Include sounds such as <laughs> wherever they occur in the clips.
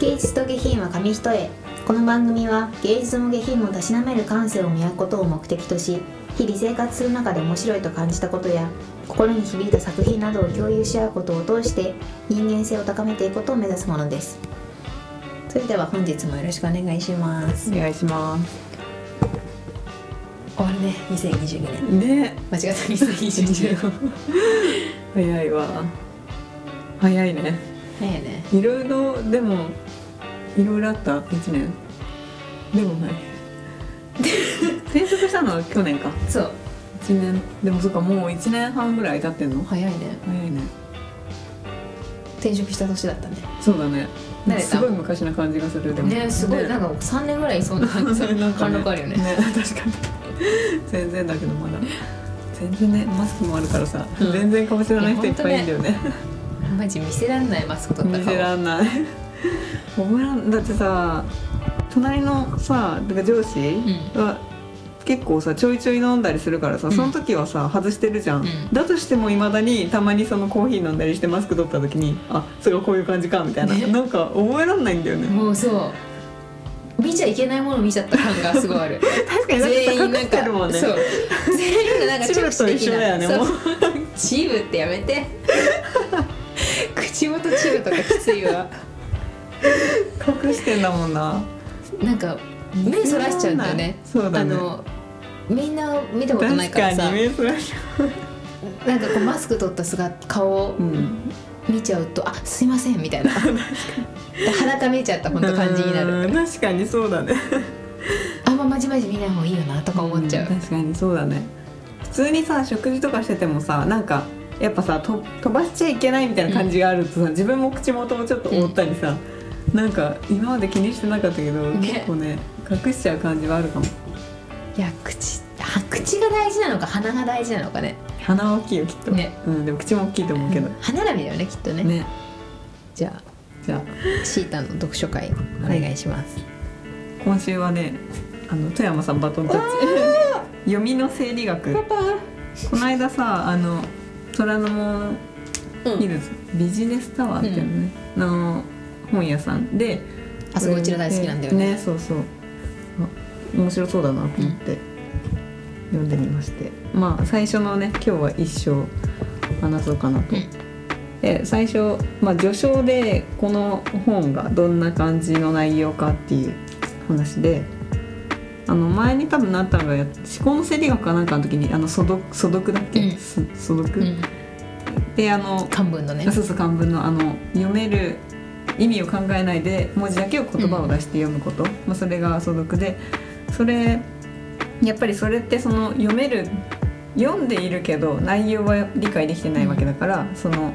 芸術と下品は紙一重この番組は芸術も下品もたしなめる感性を磨くことを目的とし日々生活する中で面白いと感じたことや心に響いた作品などを共有し合うことを通して人間性を高めていくことを目指すものです。それでは本日もよろしくお願いします。お願いします。終わるね2022年。ね。間違った2022年。早いわ。早いね。早いね。いろいろでもいろいろあった1年。でもない。<laughs> 転職したのは去年か。そう。1年。でもそっかもう1年半ぐらい経ってんの？早いね。早いね。転職した年だったね。そうだね。すごい昔な感じがするでも。ねすごい。なんか3年ぐらいいそうな感じ。<laughs> なんか貫禄あるよね。ね確かに。全然だけどまだ。全然ねマスクもあるからさ、うん。全然顔知らない人いっぱいいるんだよね。マジ見せらんないマスク取った見顔せらんない覚えらんだってさ隣のさだから上司うん。は、結構さちょいちょい飲んだりするからさうん。その時はさ外してるじゃん、うん。だとしてもいまだにたまにそのコーヒー飲んだりしてマスク取った時にあそれがこういう感じかみたいな、ね。なんか覚えらんないんだよね。もうそう。見ちゃいけないもの見ちゃった感がすごいある。<laughs> 確かに全員なんかるもんね。そう。全員がなんかチブと一緒だよねもう。チブってやめて。<laughs> 口元チブとかきついわ <laughs> 隠してんだもんな。なんか目そらしちゃうんだよね。そうだね。あのみんな見たことない確からさ。かに目そらしなんかこうマスク取った姿顔をうん。見ちゃうと「あすいません」みたいな。<laughs> 裸見えちゃった本当感じになる。うん確かにそうだね。あんままじまじ見ない方がいいよなとか思っちゃう、ん確かにそうだね。普通にさ食事とかしててもさなんかやっぱさと飛ばしちゃいけないみたいな感じがあるとさ、自分も口元もちょっと覆ったりさ、なんか今まで気にしてなかったけど、ね。結構ね隠しちゃう感じはあるかも。いや口は口が大事なのか鼻が大事なのかね。鼻は大きいよきっと、ね。うん、でも口も大きいと思うけど、歯並びだよねきっとね。ね。じゃあじゃあ。シータの読書会お願いします、今週はねあの富山さんバトンタッチ。読みの生理学。パこの間さあの虎ノ門うん。ヒルズ、ビジネスタワーっていうのね、の本屋さんであそこうちら大好きなんだよね。そうそう。あ面白そうだなと思って読んでみまして、まあ最初のね今日は一生話そうかなと、うん。で最初、まあ、序章でこの本がどんな感じの内容かっていう話であの前に多分なったのがや思考の生理学かなんかの時にあの素読素読だっけ、うん。す素読、うん。であの漢文のね。そうそう漢文のあの読める意味を考えないで文字だけを言葉を出して読むこと、まあ、それが素読で。それやっぱりそれってその読める読んでいるけど内容は理解できてないわけだから、その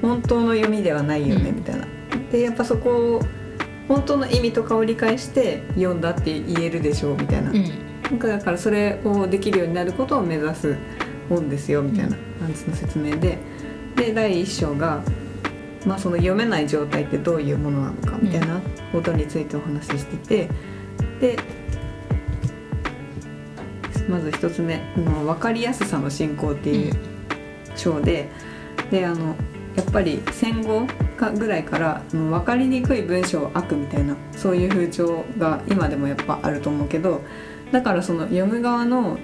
本当の読みではないよねうん。みたいな。でやっぱそこを本当の意味とかを理解して読んだって言えるでしょうみたいな、うん。なんかだからそれをできるようになることを目指す本ですよみたいな感じの説明で。で第一章が、まあ、その読めない状態ってどういうものなのかみたいなことについてお話ししててでまず一つ目あの分かりやすさの進行っていう章でであのやっぱり戦後かぐらいから分かりにくい文章を悪みたいなそういう風潮が今でもやっぱあると思うけどだからその読む側の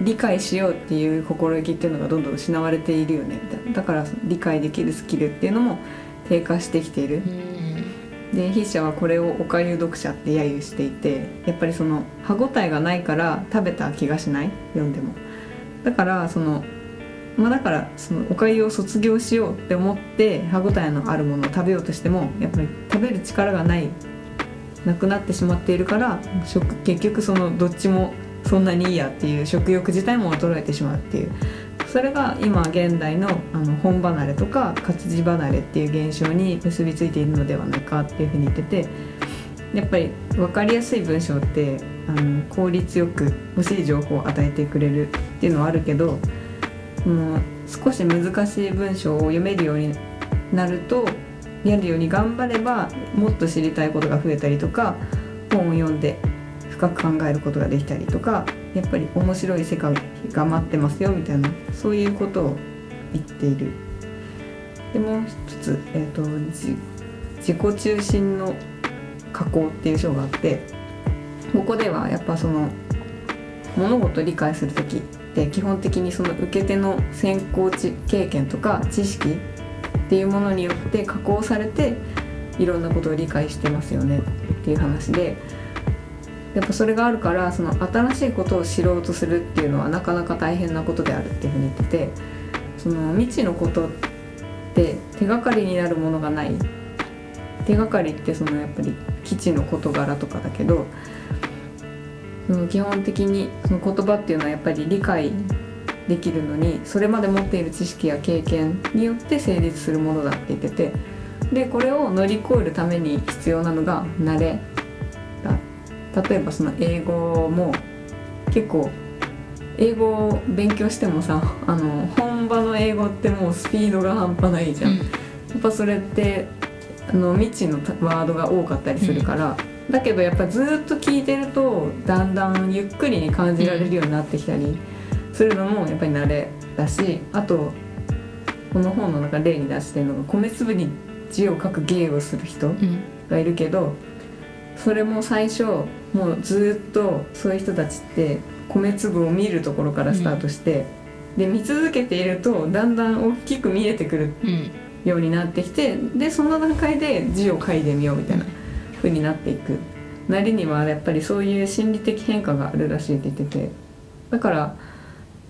理解しようっていう心意気っていうのがどんどん失われているよねみたいな。だから理解できるスキルっていうのも低下してきている。うん。で筆者はこれをおかゆ読者って揶揄していてやっぱりその歯ごたえがないから食べた気がしない？読んでも。だからそのまあだからそのおかゆを卒業しようって思って歯ごたえのあるものを食べようとしてもやっぱり食べる力がないなくなってしまっているから食結局そのどっちもそんなにいいやっていう食欲自体も衰えてしまうっていう。それが今現代のあの本離れとか活字離れっていう現象に結びついているのではないかっていうふうに言っててやっぱり分かりやすい文章ってあの効率よく欲しい情報を与えてくれるっていうのはあるけどもう少し難しい文章を読めるようになるとやるように頑張ればもっと知りたいことが増えたりとか本を読んで深く考えることができたりとかやっぱり面白い世界が待ってますよみたいなそういうことを言っている。でもう一つ、えーと自己中心の加工」っていう章があってここではやっぱその物事を理解する時って基本的にその受け手の先行知経験とか知識っていうものによって加工されていろんなことを理解してますよねっていう話でやっぱそれがあるからその新しいことを知ろうとするっていうのはなかなか大変なことであるっていうふうに言っててその未知のことって手がかりになるものがない。手がかりってそのやっぱり基地の事柄とかだけどその基本的にその言葉っていうのはやっぱり理解できるのにそれまで持っている知識や経験によって成立するものだって言っててでこれを乗り越えるために必要なのが慣れ。例えばその英語も結構英語を勉強してもさあの本場の英語ってもうスピードが半端ないじゃん、やっぱそれってあの未知のワードが多かったりするから、だけどやっぱずっと聞いてるとだんだんゆっくりに感じられるようになってきたりするのもやっぱり慣れだしあとこの本の中例に出してるのが米粒に字を書く芸をする人がいるけど、それも最初もうずっとそういう人たちって米粒を見るところからスタートして、で見続けているとだんだん大きく見えてくるようになってきてでその段階で字を書いてみようみたいな風になっていく。なりにはやっぱりそういう心理的変化があるらしいって言ってて。だから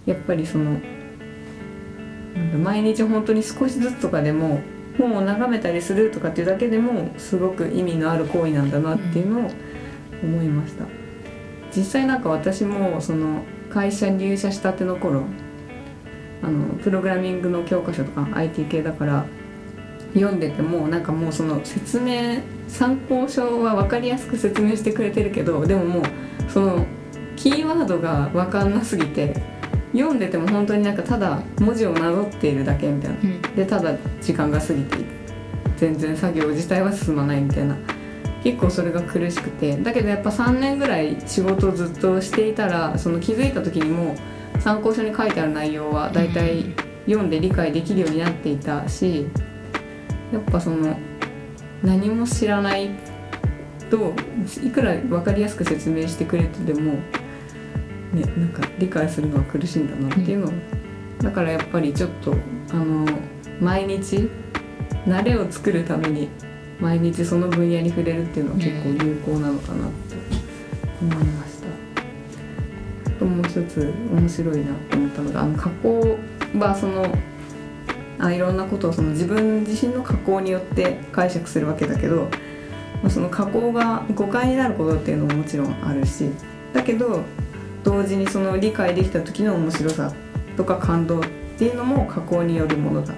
やっぱりその毎日本当に少しずつとかでも本を眺めたりするとかっていうだけでもすごく意味のある行為なんだなっていうのを思いました。実際なんか私もその会社入社したての頃あのプログラミングの教科書とか IT 系だから読んでてもなんかもうその説明参考書は分かりやすく説明してくれてるけどでももうそのキーワードが分かんなすぎて読んでても本当になんかただ文字をなぞっているだけみたいな、うん、でただ時間が過ぎて全然作業自体は進まないみたいな結構それが苦しくて。だけどやっぱ3年ぐらい仕事をずっとしていたらその気づいた時にも参考書に書いてある内容は大体読んで理解できるようになっていたしやっぱその何も知らないといくら分かりやすく説明してくれてても、ね、なんか理解するのは苦しいんだなっていうの。を、だからやっぱりちょっとあの毎日慣れを作るために毎日その分野に触れるっていうのは結構有効なのかなって思いました。ともう一つ面白いなと思ったのがあの加工はそのあいろんなことをその自分自身の加工によって解釈するわけだけど、まあ、その加工が誤解になることっていうのももちろんあるしだけど同時にその理解できた時の面白さとか感動っていうのも加工によるものだ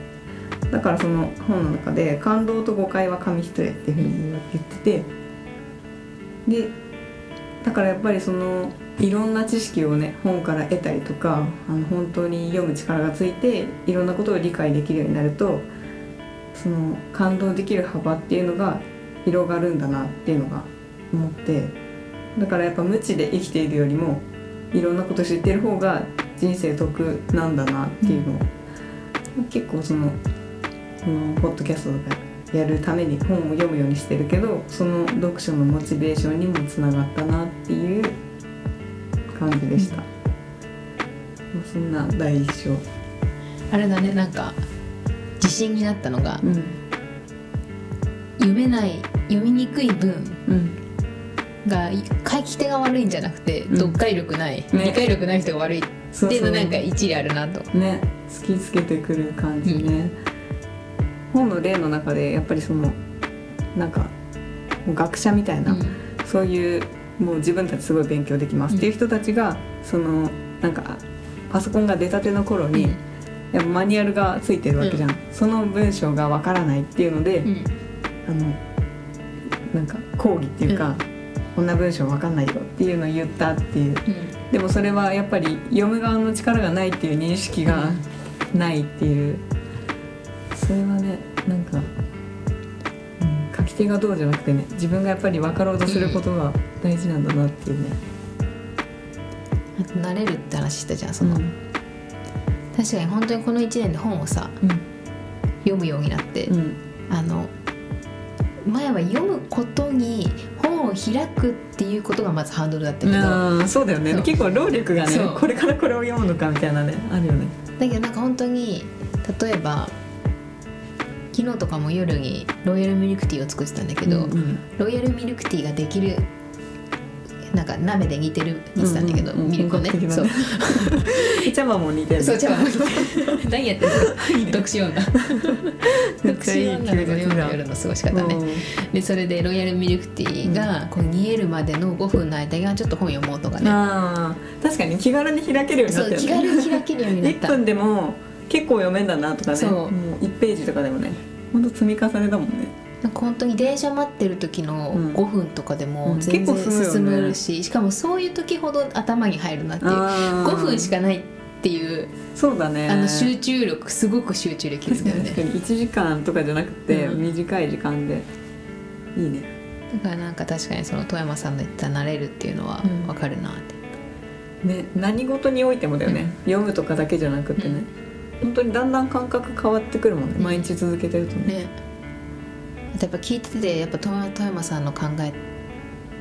だからその本の中で「感動と誤解は紙一重」っていうふうに言っててでだからやっぱりそのいろんな知識をね本から得たりとかあの本当に読む力がついていろんなことを理解できるようになるとその感動できる幅っていうのが広がるんだなっていうのが思ってだからやっぱ無知で生きているよりもいろんなこと知ってる方が人生得なんだなっていうのを、うん、結構そのこのポッドキャストとかやるために本を読むようにしてるけどその読書のモチベーションにもつながったなっていう感じでした、うん、そんな第一章あれだねなんか自信になったのが、うん、読めない読みにくい文が書き手が悪いんじゃなくて、うん、読解力ない、ね、理解力ない人が悪いっていうのなんか一理あるなと。ね。突きつけてくる感じね、本の例の中でやっぱりそのなんか学者みたいな、そういうもう自分たちすごい勉強できます。っていう人たちが、そのなんかパソコンが出たての頃に、やっぱマニュアルがついてるわけじゃん、その文章がわからないっていうので、あのなんか講義っていうか、こんな文章わかんないよっていうのを言ったっていう、でもそれはやっぱり読む側の力がないっていう認識がないっていう、それはねなんか手がどうじゃなくてね自分がやっぱり分かろうとすることが大事なんだなっていうね、うん、慣れるって話したじゃんその、うん、確かに本当にこの1年で本をさ、うん、読むようになって、あの前は読むことに本を開くっていうことがまずハードルだったけどだうんそうだよね。結構労力がねこれからこれを読むのかみたいなねあるよね。けどなんか本当に例えば昨日とかも夜にロイヤルミルクティーを作ってたんだけど、うんうん。ロイヤルミルクティーができるなんか鍋で煮てる煮てたんだけど、うんうんうん。ミルクをね。<laughs> そう。茶葉も似てる。<laughs> そう茶碗何やってんの独身女独めっちゃいい身女の夜の夜の過ごし方ね。うん。でそれでロイヤルミルクティーがこう煮えるまでの5分の間がちょっと本読もうとかね。あー。確かに気軽に開けるようになったよね。軽に開けるようになっ1た <laughs> 分でも結構読めんだなとかね。そう。もう1ページとかでもねほんと積み重ねだもんね。なんか本当に電車待ってる時のうん。5分とかでもうん。全然結構進むよね。進むし、しかもそういう時ほど頭に入るなっていう。あー。5分しかないっていうそうだね。あの集中力すごく集中できるん確かにだよね。<laughs> 確かに。1時間とかじゃなくて、うん。短い時間で。いいね。だからなんか確かにその富山さんの言った慣れるっていうのはうん。分かるなって、ね何事においてもだよね、読むとかだけじゃなくてね、本当にだんだん感覚変わってくるもんね、うん。毎日続けてるとね。やっぱ聞いててやっぱ富山さんの考えっ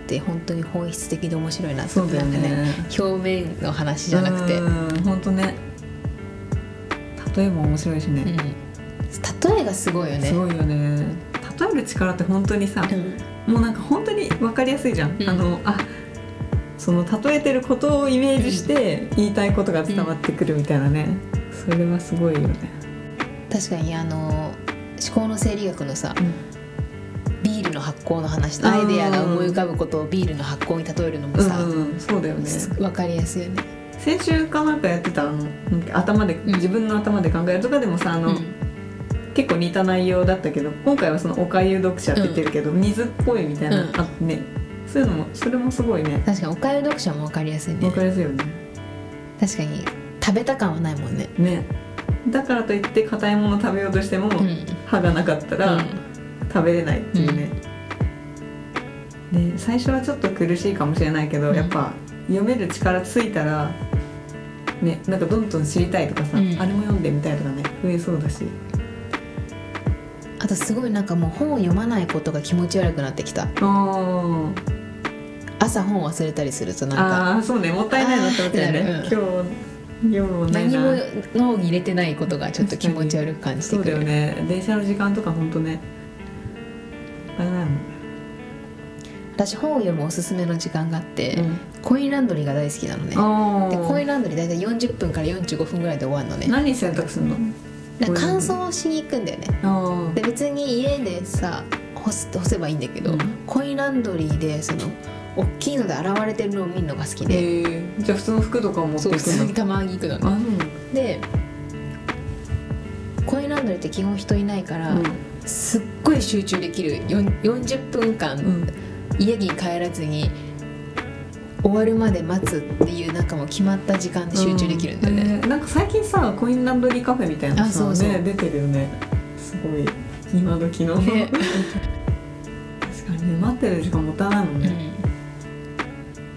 て本当に本質的で面白いなってそうだよなんかね。表面の話じゃなくて、うん本当ね。例えも面白いしね、うん。例えがすごいよね。すごいよね。例える力って本当にさ、うん。もうなんか本当に分かりやすいじゃん、うん。あのあその例えてることをイメージして言いたいことが伝わってくるみたいなね、それはすごいよね、確かにあの思考の生理学のさビールの発酵の話のアイデアが思い浮かぶことをビールの発酵に例えるのもさ、うんうんそうだよね。分かりやすいよね。先週かなんかやってたあの頭で、ん。自分の頭で考えるとかでもさあの、うん。結構似た内容だったけど今回はそのおかゆ読者って言ってるけど、水っぽいみたいな、うん。あってね。そういうのもそれもすごいね。確かにおかゆ読者も分かりやすいね。わかりやすいよね。確かに食べた感はないもんね。ね。だからといって硬いもの食べようとしても、うん。歯がなかったら、うん。食べれないっていうね、で最初はちょっと苦しいかもしれないけど、うん。やっぱ読める力ついたらねなんかどんどん知りたいとかさ、うん。あれも読んでみたいとかね増えそうだし。あとすごいなんかもう本を読まないことが気持ち悪くなってきた。朝本忘れたりするとなんかあーそうねもったいないなって思っちゃうね、今日も何なも脳に入れてないことがちょっと気持ち悪く感じてそうだよくる、ね。電車の時間とかほんとねもったいないもんね、私本を読むおすすめの時間があって、うん。コインランドリーが大好きなのね。あでコインーランドリー大体40分から45分ぐらいで終わるのね。何選択するの？で乾燥しに行くんだよね。あで別に家でさ干す干せばいいんだけど、うん。コインランドリーでその大きいので洗われてるのを見るのが好きで、えー、じゃあ普通の服とか持ってそう普通にたまに行くのね。うでコインランドリーって基本人いないから、うん。すっごい集中できる。よん40分間、うん。家に帰らずに終わるまで待つっていうなんかもう決まった時間で集中できるんだよね、うん。えーなんか最近さコインランドリーカフェみたいなさあそうそう。ね出てるよね。すごい今時の、ね。<laughs> 確かにね待ってる時間もったいないもんね、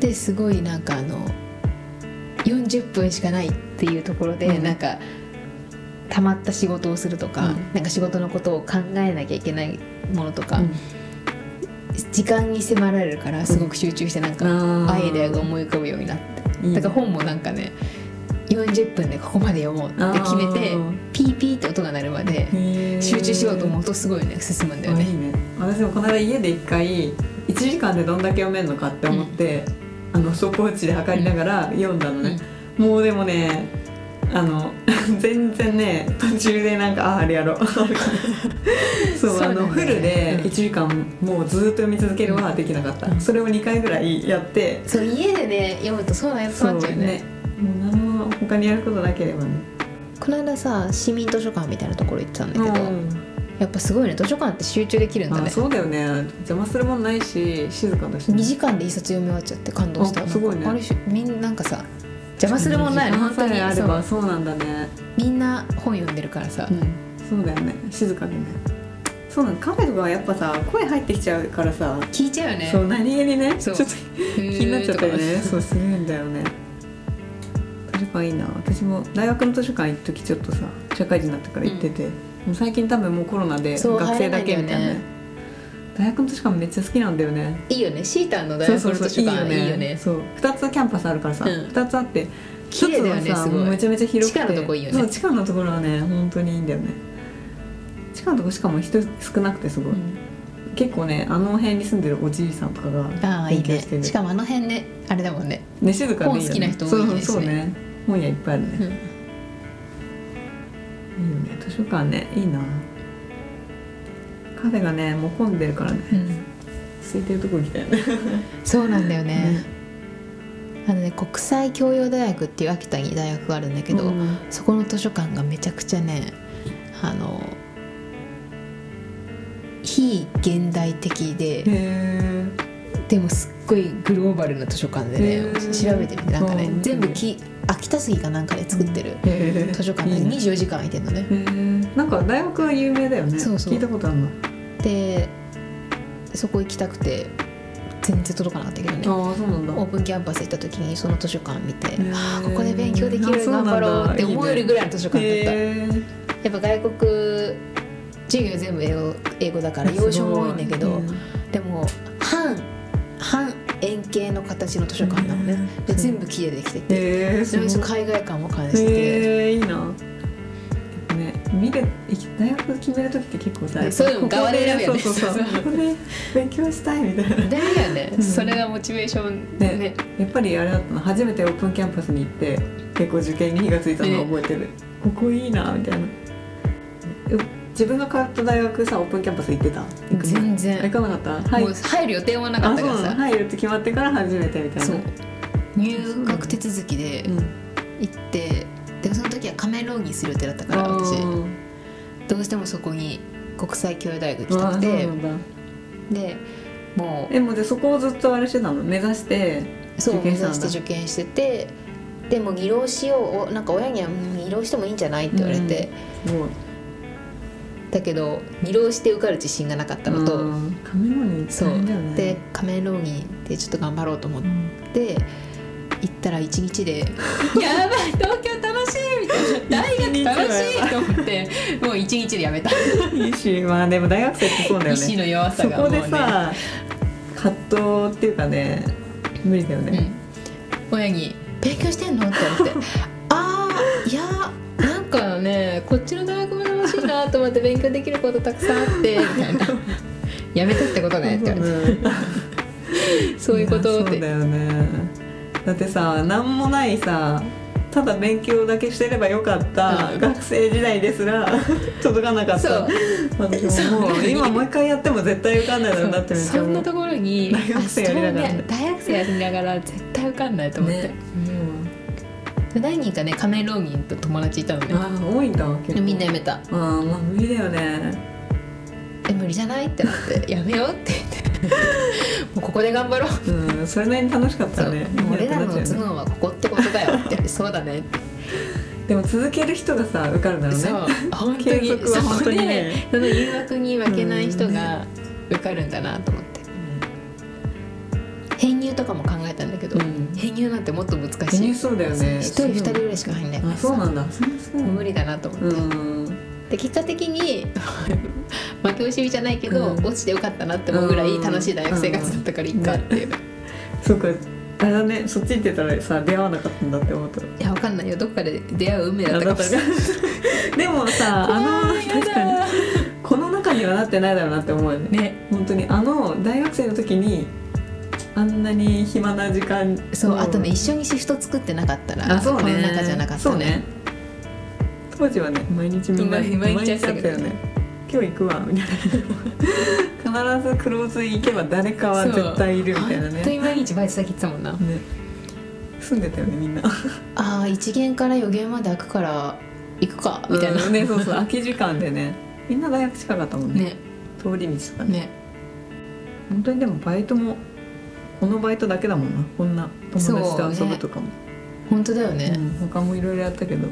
うんですごいなんかあの40分しかないっていうところで、うん。なんかたまった仕事をするとか、うん。なんか仕事のことを考えなきゃいけないものとか、うん。時間に迫られるからすごく集中してなんかアイデアが思い浮かぶようになって。だから本もなんかね40分でここまで読もうって決めてピーピーって音が鳴るまで集中しようと思うとすごいね進むんだよね。あいいね。私もこの間家で一回1時間でどんだけ読めるのかって思って、あの速報値で測りながら読んだのね、もうでもねあの <laughs> 全然ね途中でなんかああれやろ。う <laughs> そうあのフルでうん。1時間もうずっと読み続けるはできなかった、うん。それを2回ぐらいやって。そう家でね読むとそうなやつなっちゃうよね。ね。もう何も他にやることなければね。この間さ市民図書館みたいなところ行ってたんだけど、うんやっぱすごいね。図書館って集中できるんだあねそうだよね。邪魔するもんないし静かだしね、2時間で一冊読み終わっちゃって感動した。あすごいね。あれしみんななんかさ邪魔するもんないの本当に。あればそう。なんだね。みんな本読んでるからさ、うん。そうだよね。静かでね。そうなのカフェとかはやっぱさ声入ってきちゃうからさ、聞いちゃうよね。そう何気にね。ちょっと気になっちゃったよね。そうするんだよね。図書館いいな。私も大学の図書館行く時ちょっとさ社会人になってから行ってて、もう最近多分もうコロナで学生だけみたいな。ね。大学の図書館めっちゃ好きなんだよね。いいよね。シータンの大学の図書館いいよね。そう。2つキャンパスあるからさ、うん。2つあって一つはさすごい。もうめちゃめちゃ広くて。地下のとこいいよね。そう地下のところはね本当にいいんだよね。地下のとこしかも人少なくてすごい、結構ねあの辺に住んでるおじいさんとかがああいいね。勉強してる。しかもあの辺ねあれだもんね。ね静かでいいよね。本好きな人多いですね。そうそうね。本屋いっぱいあるね、うんいいよね図書館ねいいな。カフェがねもう混んでるからね。空いてるとこ行きたいね。<laughs> そうなんだよね。あのね国際教養大学っていう秋田に大学があるんだけど、うんそこの図書館がめちゃくちゃねあの非現代的ででもすっごいグローバルな図書館でね調べてみてなんかねうん。全部き秋田杉かなんかで作ってる図書館でいいね。24時間空いてるのね。へえなんか大学は有名だよね。そうそう。聞いたことあるの。でそこ行きたくて全然届かなかったけどね。ああそうなんだ。オープンキャンパス行った時にその図書館見てー。ああここで勉強できる頑張ろうって思えるぐらいの図書館だった。へえやっぱ外国授業全部英語英語だから要所も多いんだけど、でも半半円形の形の図書館なのね。で全部木でできててへえそれすごい海外感も感じてえいいな。ね見る大学決める時って結構さそういうの側で選ぶよね。そうそうそう。<laughs> ここで勉強したいみたいな。だよね、うん。それがモチベーションね。ねやっぱりあれだったの初めてオープンキャンパスに行って結構受験に火がついたのを覚えてる、ここいいなみたいな。え自分が通った大学さオープンキャンパス行ってた？全然。行かなかった？はい。もう入る予定もなかあったからさ。入るって決まってから初めてみたいな。そう。入学手続きでうん。行ってでその時は仮面浪人する予定だったから私。どうしてもそこに国際教養大学行きたあーそうくてなんだ。でもうえもうでそこをずっとあれしてたの？目指してそう受験したんだ。して受験しててでも二浪しよう。おなんか親にはうん「二浪してもいいんじゃない?」って言われて、すごいだけど二浪して受かる自信がなかったのと、うん。カメラにそう。で仮面浪人でちょっと頑張ろうと思っうんて行ったら一日で「<laughs> やばい東京楽しい!」みたいな「大学楽しい!」と思ってもう一日でやめた。<laughs> いいしまあでも大学生ってそうだよ意志ねの弱さそこがもうね。でさ葛藤っていうかね無理だよね、うん、親に「勉強してんの?」って言われて「<laughs> ああいやなんかねこっちの大学も楽しいなと思って勉強できることたくさんあって」<laughs> みたいな「やめたってことね」って。言われて「そういうこと」って。やそうだよね。だってさ何もないさただ勉強だけしてればよかったうん。学生時代ですら届かなかっそう。た私ももう今もう一回やっても絶対受かんないだろうなってそんなところに大学生やりながら。大学生やりながら絶対受かんないと思って、ね何人かね仮面浪人と友達いたのね。あー多いんだ結構。みんな辞めた。あーまあ無理だよね「え無理じゃない?」ってなって「やめよう」って言って「<laughs> もうここで頑張ろう」うんそれなりに楽しかったね。俺らの頭脳はここってことだよって。<laughs> そうだね。でも続ける人がさ受かるんだろうね。そう。本当継に本当にそね。その誘惑に負けない人が受かるんだなと思って編入とかも考えたんだけど、うん。編入なんてもっと難しい。そうだよね。一人二人ぐらいしか入んない。からあそうなんだ。そんな少ないもう。無理だなと思って、うん。で結果的に <laughs> 負け惜しみじゃないけど、うん。落ちてよかったなって思うぐらい楽しい大学生活だったからいいかっていう、そうか。あれだねそっち行ってたらさ出会わなかったんだって思った。いやわかんないよ。どっかで出会う運命だったかもしれない。<laughs> でもさあの確かに。この中にはなってないだろうなって思うよね。ね。本当に。あの大学生の時にあんなに暇な時間そうあとねい一緒にシフト作ってなかったらあそうね。この中じゃなかったそうね。当時はね毎日みんな毎毎日やってたよね。今日行くわみたいな。必ずクローズ行けば誰かは絶対いるみたいな本当ねに毎日バイト先行ってたもんな。ね。住んでたよねみんな。ああ一限から四限まで開くから行くかみたいな、うんねそうそう空き時間でね。みんな大学近かったもんね。ね。通り道とかね。ね。本当にでもバイトもこのバイトだけだもんな。こんな友達と遊ぶとかも、本当だよね、うん他もいろいろやったけど。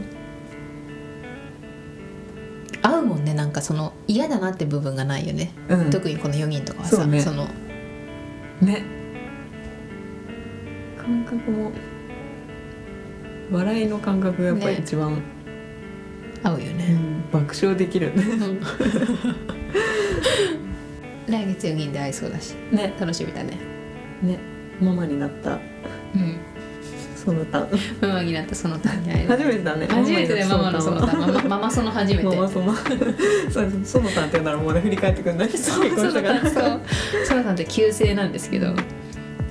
合うもんね。なんかその嫌だなって部分がないよね、うん。特にこの4人とかはさそうね。の。ね。感覚も笑いの感覚がやっぱりね。一番、合うよね、うん爆笑できるうん。<laughs> 来月4人で会いそうだし。ね。楽しみだねねママになった。うん。そのたんママになったその他に会える初めてだね。初めてでママのその他ママママその初めて。ママその。<laughs> そうそのたんって言うならもうね振り返ってくんない。そう結婚したから。そう。そのたんって旧姓なんですけど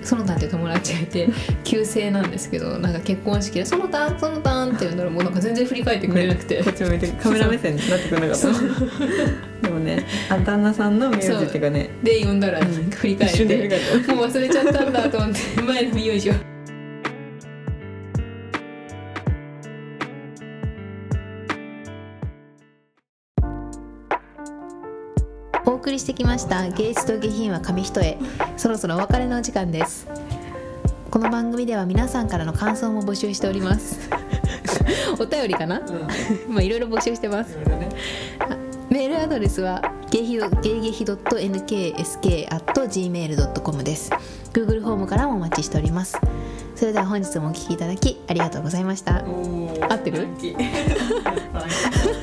そのたんって友達がいて旧姓なんですけどなんか結婚式で「そのたんそのたん」って言うならもうなんか全然振り返ってくれなくて、こっち向いてカメラ目線になってくれなかった。でもねあ旦那さんの名字っていうかね。で呼んだら振り返って。もう忘れちゃったんだと思って前の名字をお送りしてきました芸術と下品は紙一重。そろそろお別れのお時間です。この番組では皆さんからの感想も募集しております。<laughs> お便りかな？うん。まあいろいろ募集してます。ね。メールアドレスはゲヒドゲゲヒ .nksk.gmail.com です。Google フォームからもお待ちしております。それでは本日もお聞きいただきありがとうございました。合ってる？<laughs>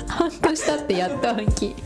半年経ってやっと暗記